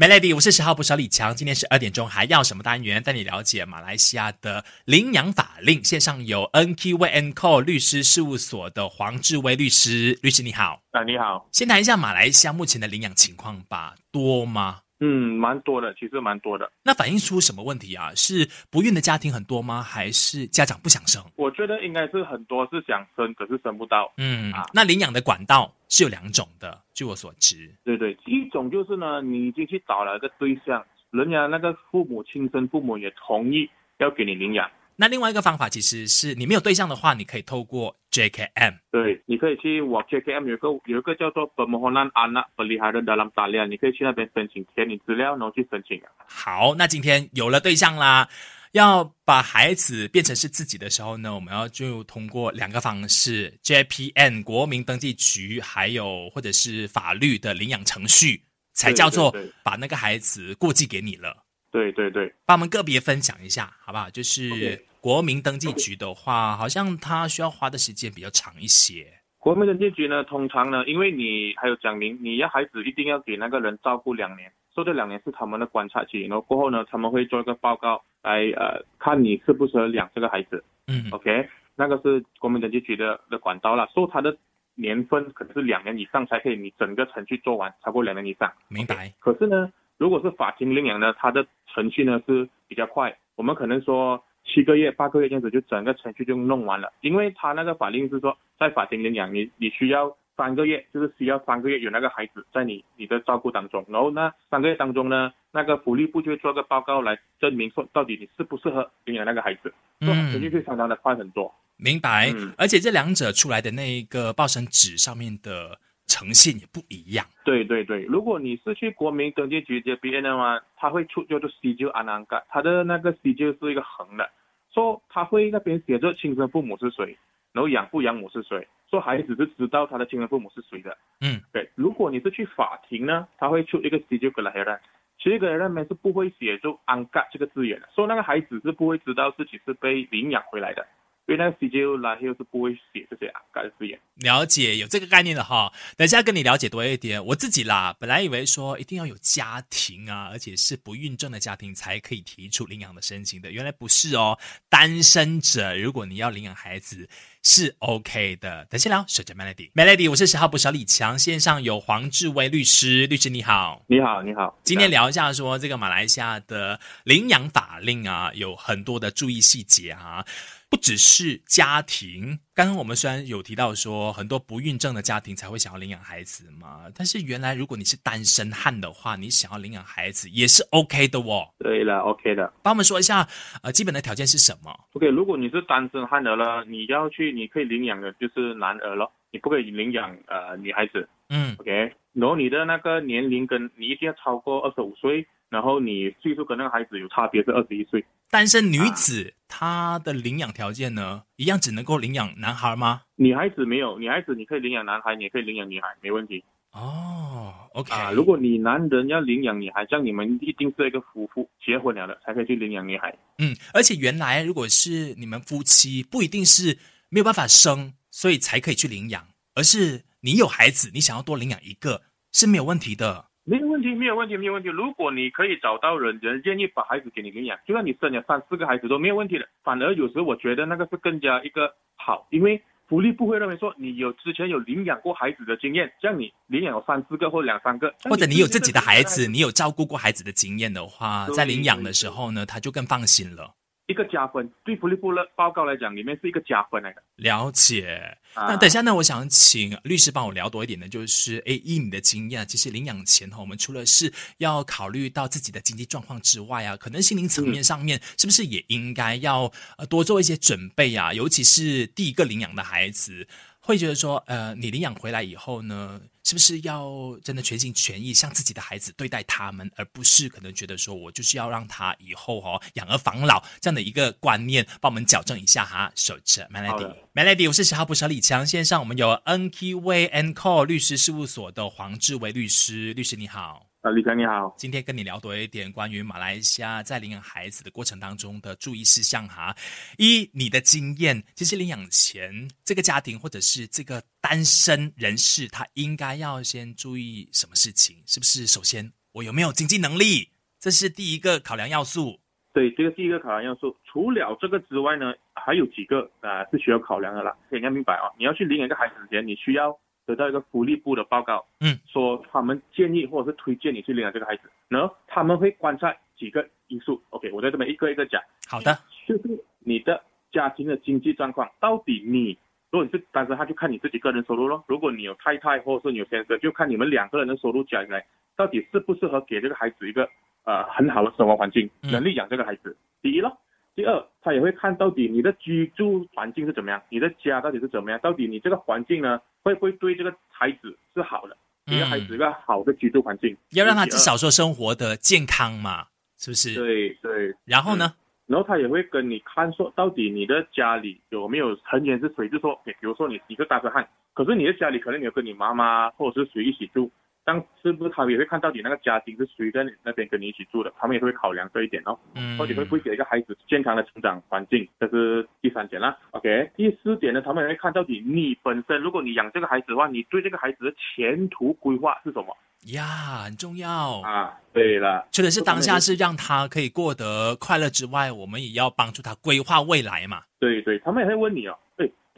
Melody，我是十号不少李强，今天是二点钟，还要什么单元？带你了解马来西亚的领养法令。线上有 NQV n c o 律师事务所的黄志威律师，律师你好。啊，你好。先谈一下马来西亚目前的领养情况吧，多吗？嗯，蛮多的，其实蛮多的。那反映出什么问题啊？是不孕的家庭很多吗？还是家长不想生？我觉得应该是很多是想生，可是生不到。嗯啊，那领养的管道是有两种的，据我所知。对对，一种就是呢，你已经去找了一个对象，人家那个父母亲生父母也同意要给你领养。那另外一个方法，其实是你没有对象的话，你可以透过 JKM。对，你可以去我 JKM 有个有一个叫做 Permohonan Anak Pelihara Dalam Talian，你可以去那边申请，填你资料，然后去申请。好，那今天有了对象啦，要把孩子变成是自己的时候呢，我们要就通过两个方式：JPN 国民登记局，还有或者是法律的领养程序，才叫做把那个孩子过继给你了。对对对，帮我们个别分享一下，好不好？就是国民登记局的话，好像他需要花的时间比较长一些。国民登记局呢，通常呢，因为你还有讲明，你要孩子一定要给那个人照顾两年，说这两年是他们的观察期，然后过后呢，他们会做一个报告来呃，看你适不适合养这个孩子。嗯，OK，那个是国民登记局的的管道了，说他的年份可能是两年以上才可以，你整个程序做完超过两年以上。明白。可是呢？如果是法庭领养呢，它的程序呢是比较快，我们可能说七个月、八个月这样子就整个程序就弄完了，因为他那个法令是说，在法庭领养你你需要三个月，就是需要三个月有那个孩子在你你的照顾当中，然后那三个月当中呢，那个福利部就会做个报告来证明说到底你适不适合领养那个孩子，嗯，程序会相当的快很多。明白，而且这两者出来的那一个报生纸上面的。呈现也不一样。对对对，如果你是去国民登记局这边的话，他会出叫做 C 就安南盖，他的那个 C 就是一个横的，说他会那边写着亲生父母是谁，然后养父养母是谁，说孩子是知道他的亲生父母是谁的。嗯，对。如果你是去法庭呢，他会出一个 C 就格拉黑的，其实格拉那边是不会写就安盖这个字眼的，说那个孩子是不会知道自己是被领养回来的。因为那个又是不会写这些啊，改字眼。了解有这个概念的哈，等一下跟你了解多一点。我自己啦，本来以为说一定要有家庭啊，而且是不孕症的家庭才可以提出领养的申请的，原来不是哦。单身者如果你要领养孩子是 OK 的。等下聊，守着 Melody，Melody，我是十号不小李强，线上有黄志威律师，律师你好，你好你好。今天聊一下说这个马来西亚的领养法令啊，有很多的注意细节啊。不只是家庭，刚刚我们虽然有提到说很多不孕症的家庭才会想要领养孩子嘛，但是原来如果你是单身汉的话，你想要领养孩子也是 OK 的哦。对了，OK 的，帮我们说一下，呃，基本的条件是什么？OK，如果你是单身汉的了，你要去，你可以领养的就是男儿咯，你不可以领养呃女孩子。嗯，OK，然后你的那个年龄跟你一定要超过二十五岁。然后你岁数跟那个孩子有差别是二十一岁。单身女子她的领养条件呢，一样只能够领养男孩吗？女孩子没有，女孩子你可以领养男孩，你也可以领养女孩，没问题。哦，OK。啊，如果你男人要领养女孩，像你们一定是一个夫妇结婚了的才可以去领养女孩。嗯，而且原来如果是你们夫妻，不一定是没有办法生，所以才可以去领养，而是你有孩子，你想要多领养一个是没有问题的。没有问题，没有问题，没有问题。如果你可以找到人，人愿意把孩子给你领养，就算你生了三四个孩子都没有问题的。反而有时我觉得那个是更加一个好，因为福利部会认为说你有之前有领养过孩子的经验，像你领养有三四个或两三个，或者你有自己的孩子，你有照顾过孩子的经验的话，在领养的时候呢，他就更放心了。一个加分，对福利部的报告来讲，里面是一个加分来的。了解。那等下呢，我想请律师帮我聊多一点呢，就是诶，以你的经验，其实领养前哈，我们除了是要考虑到自己的经济状况之外啊，可能心灵层面上面，是不是也应该要呃多做一些准备啊？尤其是第一个领养的孩子。会觉得说，呃，你领养回来以后呢，是不是要真的全心全意像自己的孩子对待他们，而不是可能觉得说我就是要让他以后哦养儿防老这样的一个观念，帮我们矫正一下哈。守着 Melody，Melody，我是十号捕手李强，线上我们有 NQV and Call 律师事务所的黄志伟律师，律师你好。啊，李强你好，今天跟你聊多一点关于马来西亚在领养孩子的过程当中的注意事项哈。一，你的经验，其实领养前这个家庭或者是这个单身人士，他应该要先注意什么事情？是不是？首先，我我有没有经济能力，这是第一个考量要素。对，这个第一个考量要素。除了这个之外呢，还有几个啊是需要考量的啦。应该明白啊，你要去领养一个孩子之前，你需要得到一个福利部的报告，嗯，说他们建议或者是推荐你去领养这个孩子，然后他们会观察几个因素。OK，我在这边一个一个讲。好的，就是你的家庭的经济状况，到底你如果你是单身，他就看你自己个人收入咯。如果你有太太或者是你有先生，就看你们两个人的收入加起来，到底适不适合给这个孩子一个呃很好的生活环境，能力养这个孩子。第一咯，第二他也会看到底你的居住环境是怎么样，你的家到底是怎么样，到底你这个环境呢会不会对这个孩子是好的，给孩子一个好的居住环境，要让他至少说生活的健康嘛，是不是？对对。然后呢？然后他也会跟你看说，到底你的家里有没有成员是谁？就说，比如说你一个大哥汉，可是你的家里可能有跟你妈妈或者是谁一起住。但是不是他们也会看到底那个家庭是谁在那边跟你一起住的，他们也会考量这一点哦。嗯，到底会不会给一个孩子健康的成长环境，这是第三点啦。OK，第四点呢，他们也会看到底你本身，如果你养这个孩子的话，你对这个孩子的前途规划是什么？呀，很重要啊。对了，除了是当下是让他可以过得快乐之外，我们也要帮助他规划未来嘛。对对，他们也会问你哦，对。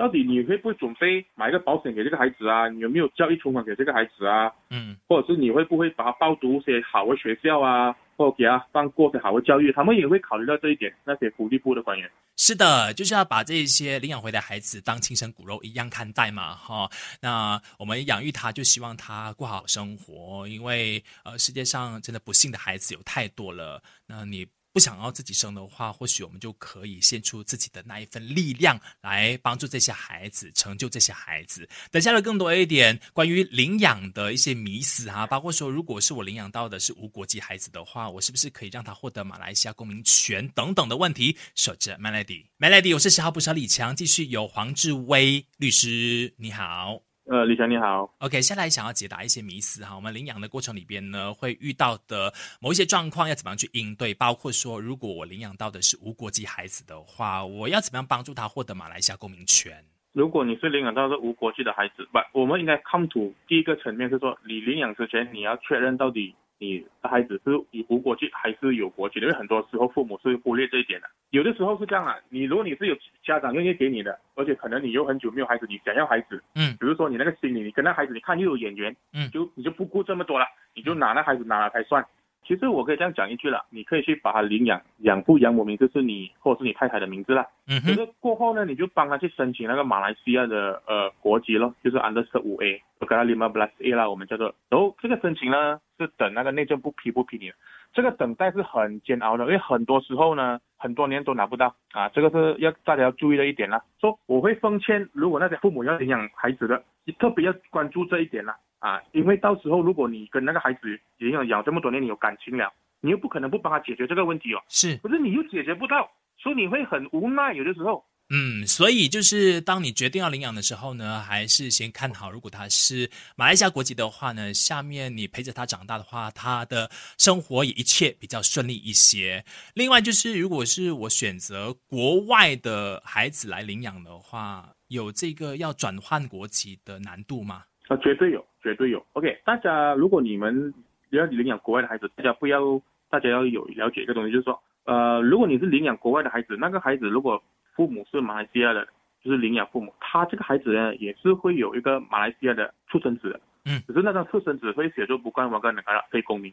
到底你会不会准备买一个保险给这个孩子啊？你有没有教育存款给这个孩子啊？嗯，或者是你会不会把他报读些好的学校啊，或者给他放过些好的教育？他们也会考虑到这一点。那些福利部的官员是的，就是要把这些领养回来孩子当亲生骨肉一样看待嘛，哈。那我们养育他，就希望他过好生活，因为呃，世界上真的不幸的孩子有太多了。那你。不想要自己生的话，或许我们就可以献出自己的那一份力量，来帮助这些孩子，成就这些孩子。等下了更多一点关于领养的一些迷思啊，包括说，如果是我领养到的是无国籍孩子的话，我是不是可以让他获得马来西亚公民权等等的问题。守着 Melody，Melody，我是十号不是李强，继续有黄志威律师，你好。呃，李强你好，OK，下来想要解答一些迷思哈。我们领养的过程里边呢，会遇到的某一些状况要怎么样去应对？包括说，如果我领养到的是无国籍孩子的话，我要怎么样帮助他获得马来西亚公民权？如果你是领养到是无国籍的孩子，不，我们应该看图第一个层面是说，你领养之前你要确认到底。你的孩子是以无国籍还是有国籍的？因为很多时候父母是忽略这一点的。有的时候是这样啊，你如果你是有家长愿意给你的，而且可能你又很久没有孩子，你想要孩子，嗯，比如说你那个心里，你跟那孩子，你看又有眼缘，嗯，就你就不顾这么多了，你就拿那孩子拿了才算。其实我可以这样讲一句了，你可以去把他领养，养父养母名字是你或者是你太太的名字啦。嗯可是过后呢，你就帮他去申请那个马来西亚的呃国籍咯，就是 Under 五 A，我给他 Lima Plus A 啦，我们叫做。然后这个申请呢是等那个内政部批不批你，这个等待是很煎熬的，因为很多时候呢很多年都拿不到啊，这个是要大家要注意的一点啦。说我会奉劝，如果那些父母要领养孩子的，你特别要关注这一点啦。啊，因为到时候如果你跟那个孩子已经养这么多年，你有感情了，你又不可能不帮他解决这个问题哦。是，可是你又解决不到，所以你会很无奈。有的时候，嗯，所以就是当你决定要领养的时候呢，还是先看好，如果他是马来西亚国籍的话呢，下面你陪着他长大的话，他的生活也一切比较顺利一些。另外就是，如果是我选择国外的孩子来领养的话，有这个要转换国籍的难度吗？啊，绝对有。绝对有，OK。大家如果你们要领养国外的孩子，大家不要，大家要有了解一个东西，就是说，呃，如果你是领养国外的孩子，那个孩子如果父母是马来西亚的，就是领养父母，他这个孩子呢也是会有一个马来西亚的出生纸，嗯，只是那张出生纸会写作不关我跟那个非公民，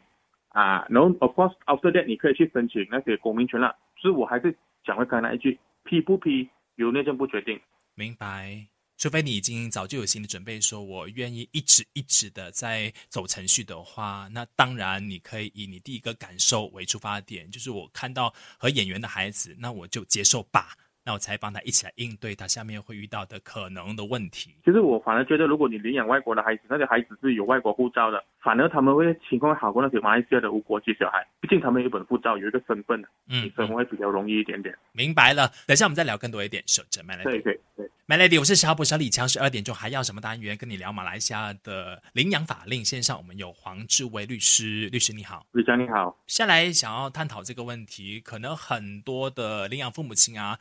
啊，然后 of course after that 你可以去申请那些公民权了，就是我还是讲回刚才那一句，批不批由内政部决定，明白。除非你已经早就有心理准备，说我愿意一直一直的在走程序的话，那当然你可以以你第一个感受为出发点，就是我看到和演员的孩子，那我就接受吧。那我才帮他一起来应对他下面会遇到的可能的问题。其实我反而觉得，如果你领养外国的孩子，那个孩子是有外国护照的，反而他们会情况好过那些马来西亚的无国籍小孩。毕竟他们有本护照，有一个身份，嗯，生活会比较容易一点点。明白了，等一下我们再聊更多一点。守着 Melody，对对对，Melody，我是小布小李强，十二点钟还要什么单元跟你聊马来西亚的领养法令？线上我们有黄志威律师，律师你好，李强你好。下来想要探讨这个问题，可能很多的领养父母亲啊。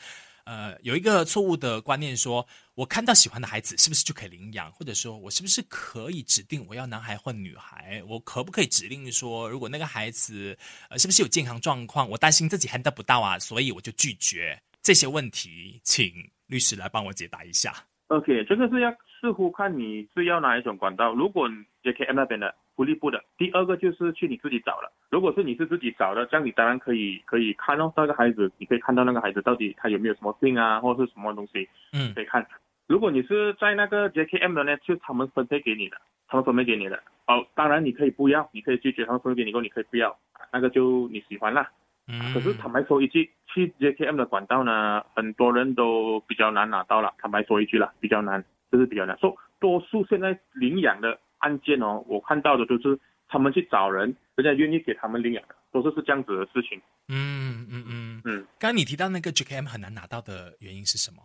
呃，有一个错误的观念说，我看到喜欢的孩子是不是就可以领养，或者说我是不是可以指定我要男孩或女孩？我可不可以指定说，如果那个孩子呃是不是有健康状况，我担心自己 handle 不到啊，所以我就拒绝这些问题，请律师来帮我解答一下。OK，这个是要似乎看你是要哪一种管道。如果 JKM 那边的福利部的，第二个就是去你自己找了。如果是你是自己找的，这样你当然可以可以看哦，那个孩子你可以看到那个孩子到底他有没有什么病啊，或者是什么东西，嗯可以看。如果你是在那个 JKM 的呢，就他们分配给你的，他们分配给你的。哦，当然你可以不要，你可以拒绝他们分配给你过后，你可以不要，啊那个就你喜欢啦。嗯，可是坦白说一句，去 JKM 的管道呢，很多人都比较难拿到了。坦白说一句啦，比较难，就是比较难。说多数现在领养的案件哦，我看到的都是他们去找人，人家愿意给他们领养的，都是是这样子的事情。嗯嗯嗯。嗯，刚刚你提到那个 JKM 很难拿到的原因是什么？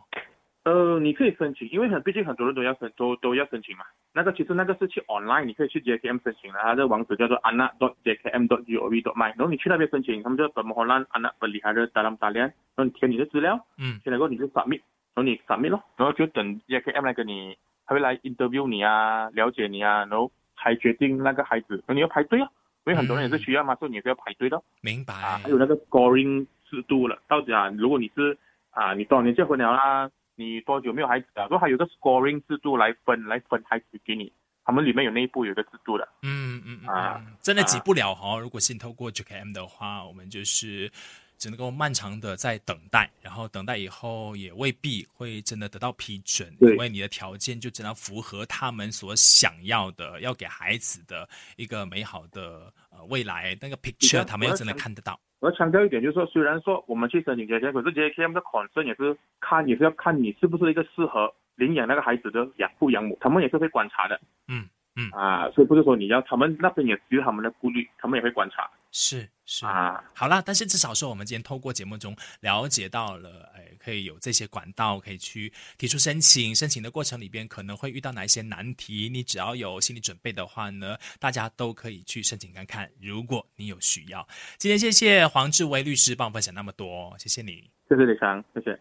呃，你可以申请，因为很毕竟很多人都要申都都要申请嘛。那个其实那个是去 online，你可以去 JKM 申请的，它的网址叫做 anak dot jkm dot gov dot my，然后你去那边申请，他们就 permohonan anak pelihara dalam talian，然后你填你的资料，嗯填了过后你就 submit，然后你 submit 咯，然后就等 JKM 来跟你，他会来 interview 你啊，了解你啊，然后还决定那个孩子，然后你要排队啊，因为很多人也是需要嘛，所以你也是要排队的明白。啊，还有那个 scoring 制度了，到底啊，如果你是啊，你多少年结婚了啦，你多久没有孩子了，说还有个 scoring 制度来分来分孩子给你，他们里面有内部有一个制度的。嗯嗯嗯啊。嗯，真的挤不了哈、如果先透过 JKM 的话，我们就是只能够漫长的在等待，然后等待以后也未必会真的得到批准，因为你的条件就只能符合他们所想要的，要给孩子的一个美好的呃未来那个 picture，他们要真的看得到。我要强调一点，就是说，虽然说我们去申请 JKM，可是 JKM 的 concern 也是看，也是要看你是不是一个适合领养那个孩子的养父养母，他们也是会观察的。嗯嗯啊，所以不是说你要，他们那边也只有他们的顾虑，他们也会观察是是啊。好啦，但是至少说，我们今天透过节目中了解到了，哎，可以有这些管道可以去提出申请。申请的过程里边可能会遇到哪一些难题，你只要有心理准备的话呢，大家都可以去申请看看。如果你有需要，今天谢谢黄志威律师帮我分享那么多，谢谢你。谢谢李强，谢谢。